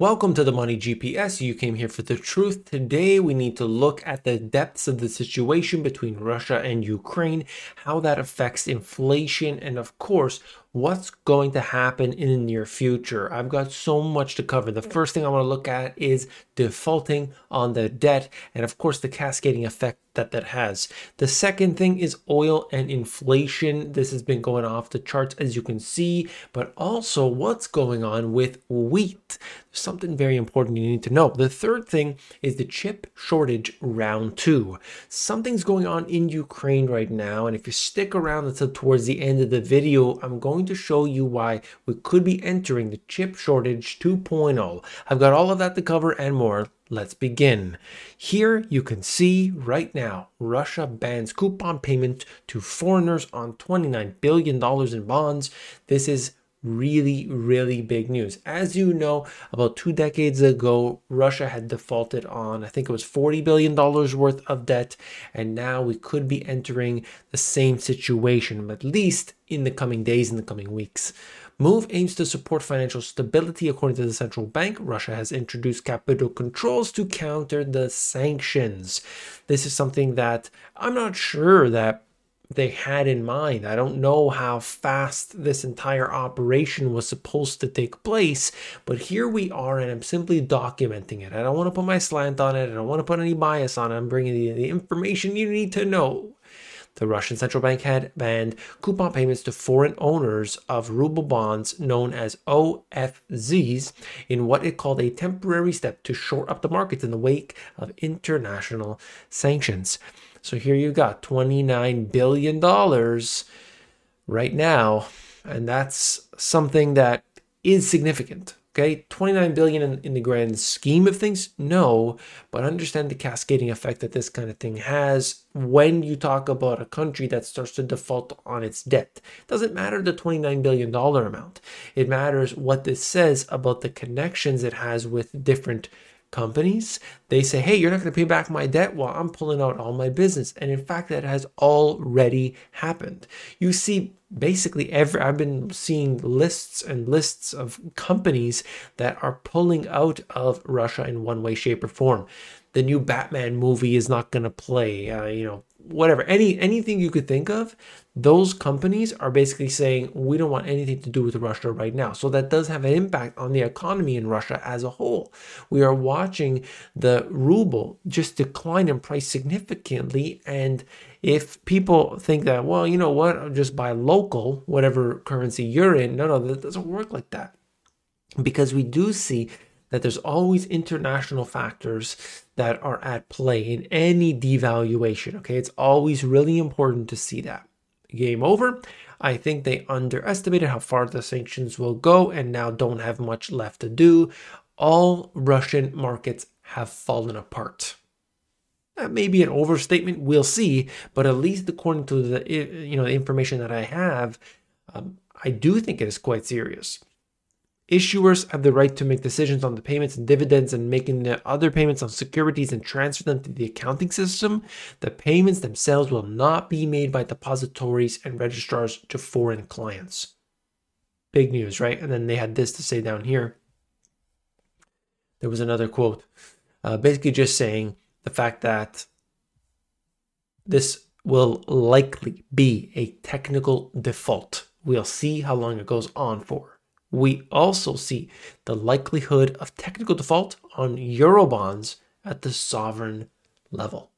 Welcome to the Money GPS. You came here for the truth. Today, we need to look at the depths of the situation between Russia and Ukraine, how that affects inflation, and of course, what's going to happen in the near future. I've got so much to cover. The first thing I want to look at is defaulting on the debt, and of course, the cascading effect that that has. The second thing is oil and inflation. This has been going off the charts, as you can see, but also what's going on with wheat something very important you need to know. The third thing is the chip shortage round two. Something's going on in Ukraine right now, and if you stick around until towards the end of the video, I'm going to show you why we could be entering the chip shortage 2.0. I've got all of that to cover and more. Let's begin. Here you can see right now Russia bans coupon payment to foreigners on $29 billion in bonds. This is really, really big news. As you know, about two decades ago, Russia had defaulted on, I think it was $40 billion worth of debt, and now we could be entering the same situation, at least in the coming days, in the coming weeks. Move aims to support financial stability. According to the central bank, Russia has introduced capital controls to counter the sanctions. This is something that I'm not sure that they had in mind. I don't know how fast this entire operation was supposed to take place, but here we are, and I'm simply documenting it. I don't want to put my slant on it, I don't want to put any bias on it. I'm bringing you the information you need to know. The Russian central bank had banned coupon payments to foreign owners of ruble bonds known as OFZs in what it called a temporary step to shore up the markets in the wake of international sanctions. So here you got $29 billion right now. And that's something that is significant. Okay, 29 billion in, in, the grand scheme of things, no, but understand the cascading effect that this kind of thing has when you talk about a country that starts to default on its debt. It doesn't matter the 29 billion dollar amount. It matters what this says about the connections it has with different companies, they say, hey, you're not going to pay back my debt while I'm pulling out all my business. And in fact, that has already happened. You see, basically, every I've been seeing lists and lists of companies that are pulling out of Russia in one way, shape, or form. The new Batman movie is not going to play. Uh, you know, whatever any anything you could think of those companies are basically saying we don't want anything to do with russia right now so that does have an impact on the economy in russia as a whole we are watching the ruble just decline in price significantly and if people think that well you know what just buy local whatever currency you're in no no that doesn't work like that because we do see that there's always international factors that are at play in any devaluation. Okay, it's always really important to see that. Game over. I think they underestimated how far the sanctions will go and now don't have much left to do. All Russian markets have fallen apart. That may be an overstatement. We'll see, but at least according to the you know the information that I have, um, I do think it is quite serious. Issuers have the right to make decisions on the payments and dividends and making the other payments on securities and transfer them to the accounting system. The payments themselves will not be made by depositories and registrars to foreign clients. Big news, right? And then they had this to say down here. There was another quote, uh, basically just saying the fact that this will likely be a technical default. We'll see how long it goes on for we also see the likelihood of technical default on Eurobonds at the sovereign level.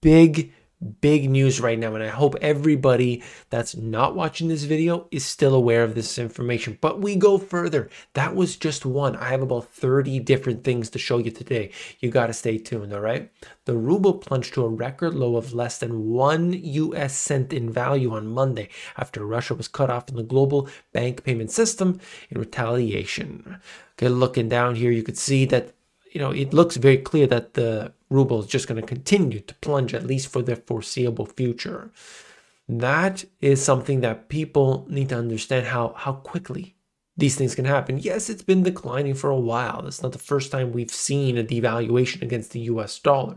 Big big news right now and i hope everybody that's not watching this video is still aware of this information. But we go further. That was just one. I have about 30 different things to show you today. You got to stay tuned all right? The ruble plunged to a record low of less than 1 us cent in value on monday after russia was cut off from the global bank payment system in retaliation. Okay looking down here you could see that you know, it looks very clear that the ruble is just going to continue to plunge at least for the foreseeable future. That is something that people need to understand how how quickly these things can happen. Yes, it's been declining for a while. It's not the first time we've seen a devaluation against the US dollar.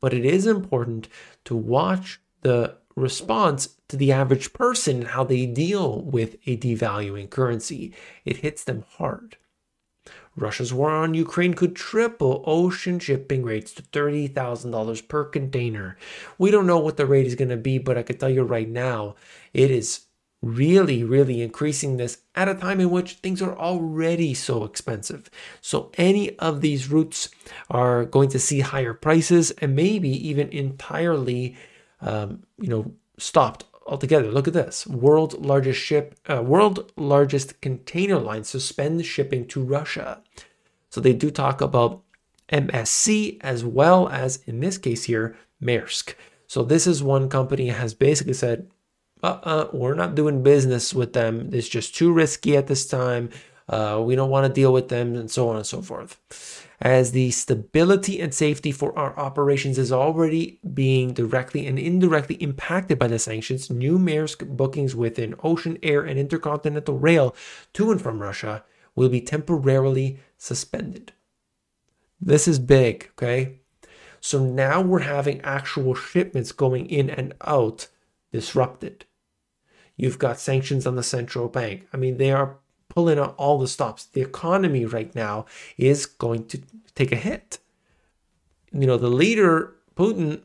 But it is important to watch the response to the average person and how they deal with a devaluing currency. It hits them hard. Russia's war on Ukraine could triple ocean shipping rates to $30,000 per container. We don't know what the rate is going to be, but I can tell you right now, it is really, really increasing this at a time in which things are already so expensive. So, any of these routes are going to see higher prices and maybe even entirely, um, you know, stopped altogether. Look at this: world's largest ship, uh, world largest container line suspend shipping to Russia. So they do talk about MSC as well as in this case here Maersk. So this is one company has basically said, uh-uh, we're not doing business with them. It's just too risky at this time. Uh, we don't want to deal with them, and so on and so forth as the stability and safety for our operations is already being directly and indirectly impacted by the sanctions, new Maersk bookings within ocean, air, and intercontinental rail to and from Russia will be temporarily suspended. This is big, okay? So now we're having actual shipments going in and out disrupted. You've got sanctions on the central bank. I mean, they are pulling out all the stops. The economy right now is going to take a hit. You know, the leader, Putin,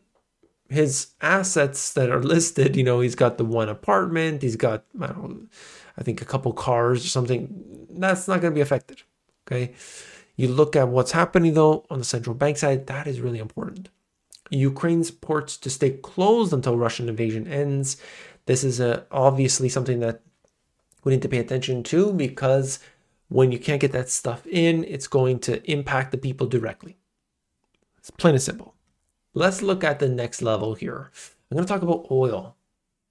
his assets that are listed, you know, he's got the one apartment, he's got, I don't know, I think a couple cars or something. That's not going to be affected. Okay. You look at what's happening though on the central bank side, that is really important. Ukraine's ports to stay closed until Russian invasion ends. This is a, obviously something that we need to pay attention to because when you can't get that stuff in, it's going to impact the people directly. It's plain and simple. Let's look at the next level here. I'm going to talk about oil.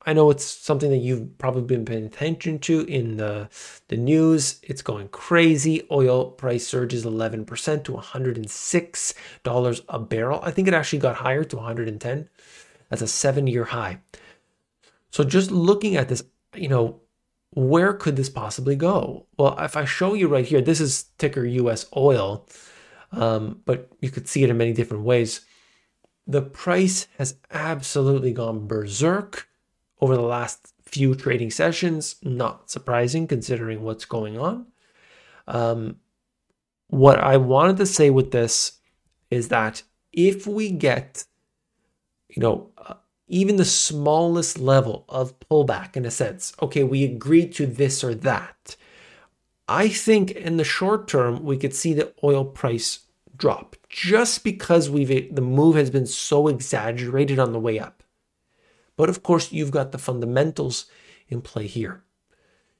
I know it's something that you've probably been paying attention to in the, the news. It's going crazy. Oil price surges 11% to $106 a barrel. I think it actually got higher to 110. That's a seven year high. So just looking at this, you know, where could this possibly go? Well, if I show you right here, this is ticker US oil, um, but you could see it in many different ways. The price has absolutely gone berserk over the last few trading sessions. Not surprising considering what's going on. Um, what I wanted to say with this is that if we get, you know, even the smallest level of pullback in a sense. Okay, we agreed to this or that. I think in the short term, we could see the oil price drop just because we've the move has been so exaggerated on the way up. But of course, you've got the fundamentals in play here.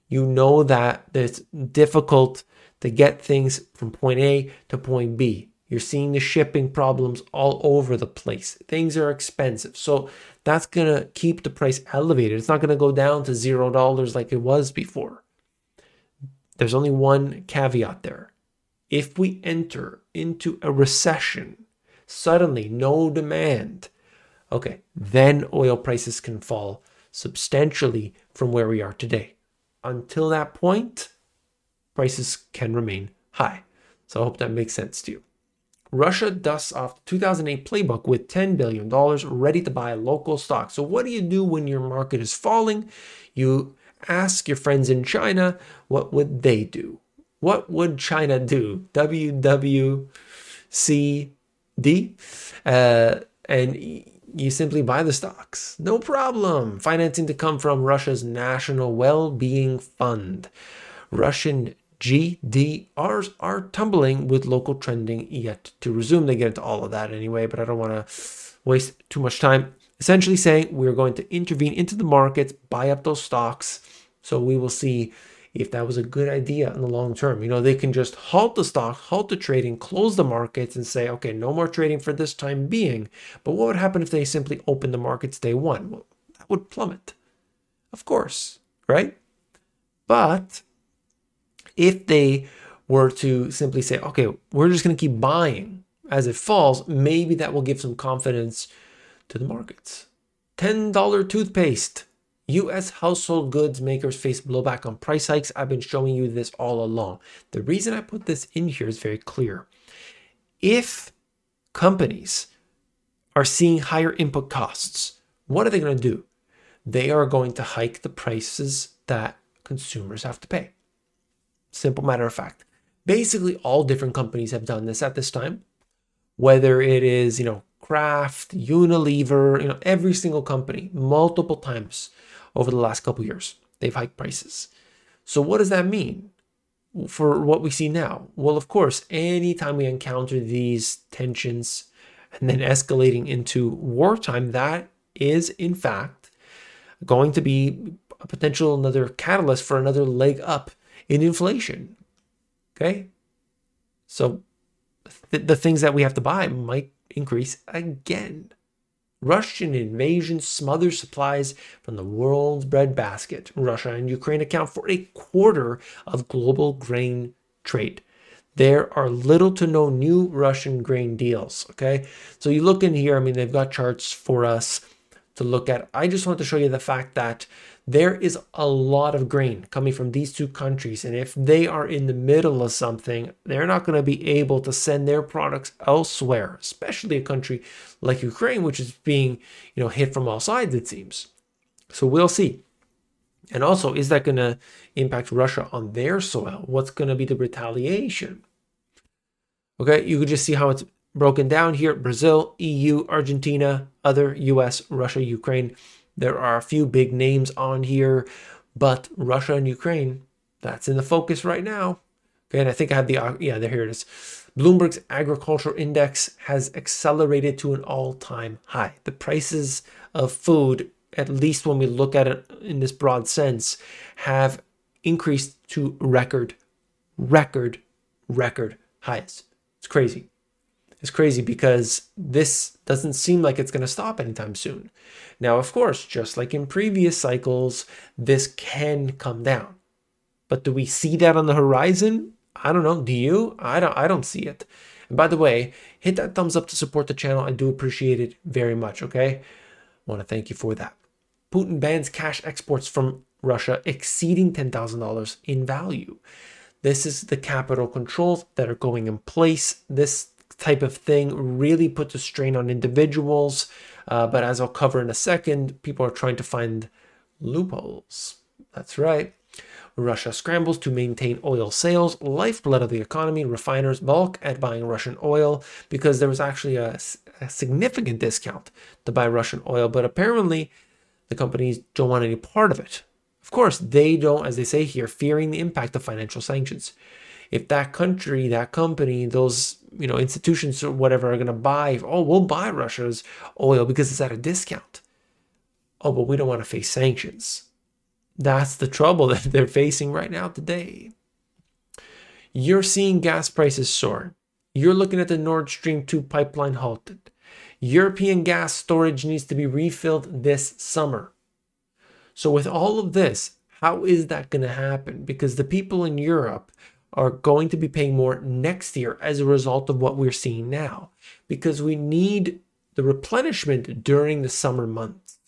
You know that it's difficult to get things from point A to point B. You're seeing the shipping problems all over the place. Things are expensive. So that's going to keep the price elevated. It's not going to go down to $0 like it was before. There's only one caveat there. If we enter into a recession, suddenly no demand, okay, then oil prices can fall substantially from where we are today. Until that point, prices can remain high. So I hope that makes sense to you. Russia dusts off the 2008 playbook with $10 billion ready to buy local stocks. So, what do you do when your market is falling? You ask your friends in China, what would they do? What would China do? WWCD? Uh, and you simply buy the stocks. No problem. Financing to come from Russia's National Well Being Fund. Russian GDRs are tumbling with local trending yet to resume. They get into all of that anyway, but I don't want to waste too much time. Essentially saying we're going to intervene into the markets, buy up those stocks. So we will see if that was a good idea in the long term. You know, they can just halt the stock, halt the trading, close the markets, and say, okay, no more trading for this time being. But what would happen if they simply open the markets day one? Well, that would plummet. Of course, right? But if they were to simply say, okay, we're just going to keep buying as it falls, maybe that will give some confidence to the markets. $10 toothpaste. US household goods makers face blowback on price hikes. I've been showing you this all along. The reason I put this in here is very clear. If companies are seeing higher input costs, what are they going to do? They are going to hike the prices that consumers have to pay. Simple matter of fact. Basically, all different companies have done this at this time, whether it is, you know, Kraft, Unilever, you know, every single company, multiple times over the last couple years, they've hiked prices. So, what does that mean for what we see now? Well, of course, anytime we encounter these tensions and then escalating into wartime, that is, in fact, going to be a potential another catalyst for another leg up in inflation. Okay. So th- the things that we have to buy might increase again. Russian invasion smothers supplies from the world's breadbasket. Russia and Ukraine account for a quarter of global grain trade. There are little to no new Russian grain deals. Okay. So you look in here, I mean, they've got charts for us to look at. I just want to show you the fact that there is a lot of grain coming from these two countries. And if they are in the middle of something, they're not going to be able to send their products elsewhere, especially a country like Ukraine, which is being, you know, hit from all sides, it seems. So we'll see. And also, is that going to impact Russia on their soil? What's going to be the retaliation? Okay, you could just see how it's broken down here Brazil, EU, Argentina, other US, Russia, Ukraine. There are a few big names on here, but Russia and Ukraine, that's in the focus right now. Okay, and I think I have the, uh, yeah, there, here it is. Bloomberg's agricultural index has accelerated to an all time high. The prices of food, at least when we look at it in this broad sense, have increased to record, record, record highs. It's crazy is crazy because this doesn't seem like it's going to stop anytime soon. Now, of course, just like in previous cycles, this can come down. But do we see that on the horizon? I don't know. Do you? I don't I don't see it. And by the way, hit that thumbs up to support the channel. I do appreciate it very much, okay? I want to thank you for that. Putin bans cash exports from Russia exceeding $10,000 in value. This is the capital controls that are going in place. This type of thing really puts a strain on individuals. Uh, but as I'll cover in a second, people are trying to find loopholes. That's right. Russia scrambles to maintain oil sales, lifeblood of the economy. Refiners balk at buying Russian oil because there was actually a, a significant discount to buy Russian oil, but apparently the companies don't want any part of it. Of course, they don't, as they say here, fearing the impact of financial sanctions if that country, that company, those you know institutions or whatever are going to buy, oh, we'll buy Russia's oil because it's at a discount. Oh, but we don't want to face sanctions. That's the trouble that they're facing right now today. You're seeing gas prices soar. You're looking at the Nord Stream 2 pipeline halted. European gas storage needs to be refilled this summer. So, with all of this, how is that going to happen? Because the people in Europe are going to be paying more next year as a result of what we're seeing now because we need the replenishment during the summer months.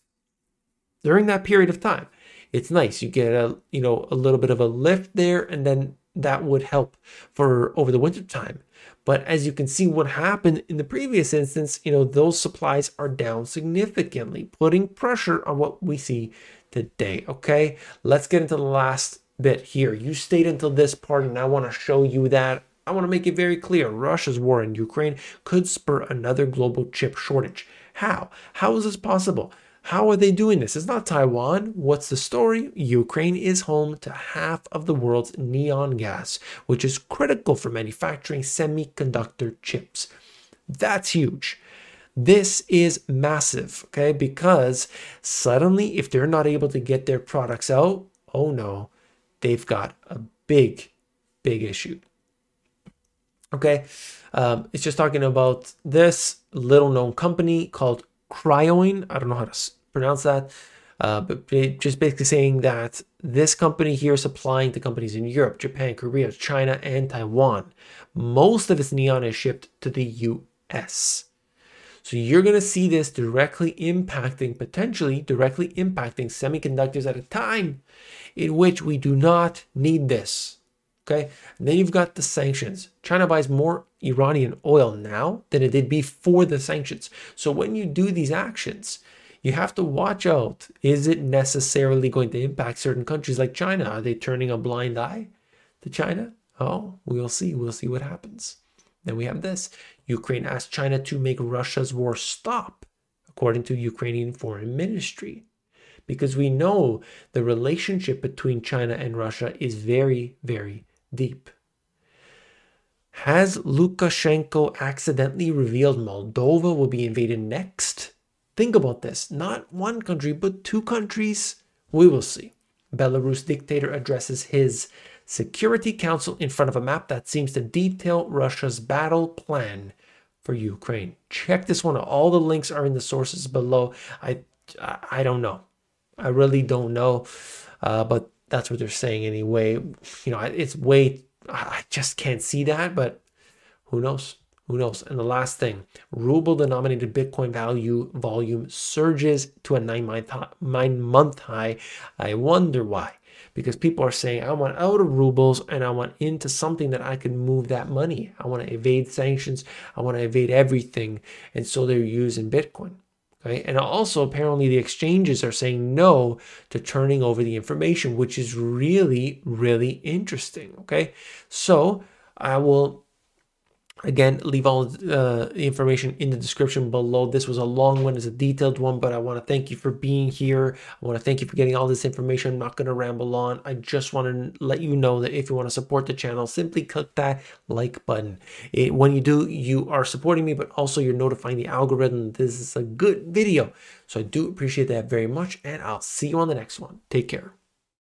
During that period of time, it's nice. You get a you know a little bit of a lift there, and then that would help for over the winter time. But as you can see, what happened in the previous instance, you know, those supplies are down significantly, putting pressure on what we see today. Okay, let's get into the last bit here. You stayed until this part, and I want to show you that. I want to make it very clear Russia's war in Ukraine could spur another global chip shortage. How? How is this possible? How are they doing this? It's not Taiwan. What's the story? Ukraine is home to half of the world's neon gas, which is critical for manufacturing semiconductor chips. That's huge. This is massive, okay? Because suddenly, if they're not able to get their products out, oh no, they've got a big, big issue. Okay, um, it's just talking about this little known company called Cryoin. I don't know how to pronounce that, uh, but just basically saying that this company here is supplying to companies in Europe, Japan, Korea, China, and Taiwan. Most of its neon is shipped to the US. So you're going to see this directly impacting, potentially directly impacting semiconductors at a time in which we do not need this. Okay. And then you've got the sanctions. China buys more Iranian oil now than it did before the sanctions. So when you do these actions, you have to watch out. Is it necessarily going to impact certain countries like China? Are they turning a blind eye to China? Oh, we'll see. We'll see what happens. Then we have this Ukraine asked China to make Russia's war stop, according to Ukrainian Foreign Ministry. Because we know the relationship between China and Russia is very, very deep. Has Lukashenko accidentally revealed Moldova will be invaded next? Think about this. Not one country, but two countries. We will see. Belarus dictator addresses his Security Council in front of a map that seems to detail Russia's battle plan for Ukraine. Check this one. All the links are in the sources below. I I don't know. I really don't know, uh, but that's what they're saying anyway. You know, it's way. I just can't see that, but who knows? Who knows? And the last thing, ruble denominated Bitcoin value volume surges to a nine month, nine month high. I wonder why. Because people are saying, I want out of rubles and I want into something that I can move that money. I want to evade sanctions. I want to evade everything. And so they're using Bitcoin. Okay. And also, apparently, the exchanges are saying no to turning over the information, which is really, really interesting. Okay. So I will Again, leave all uh, the information in the description below. This was a long one, it's a detailed one, but I want to thank you for being here. I want to thank you for getting all this information. I'm not going to ramble on. I just want to let you know that if you want to support the channel, simply click that like button. It, when you do, you are supporting me, but also you're notifying the algorithm this is a good video. So I do appreciate that very much, and I'll see you on the next one. Take care.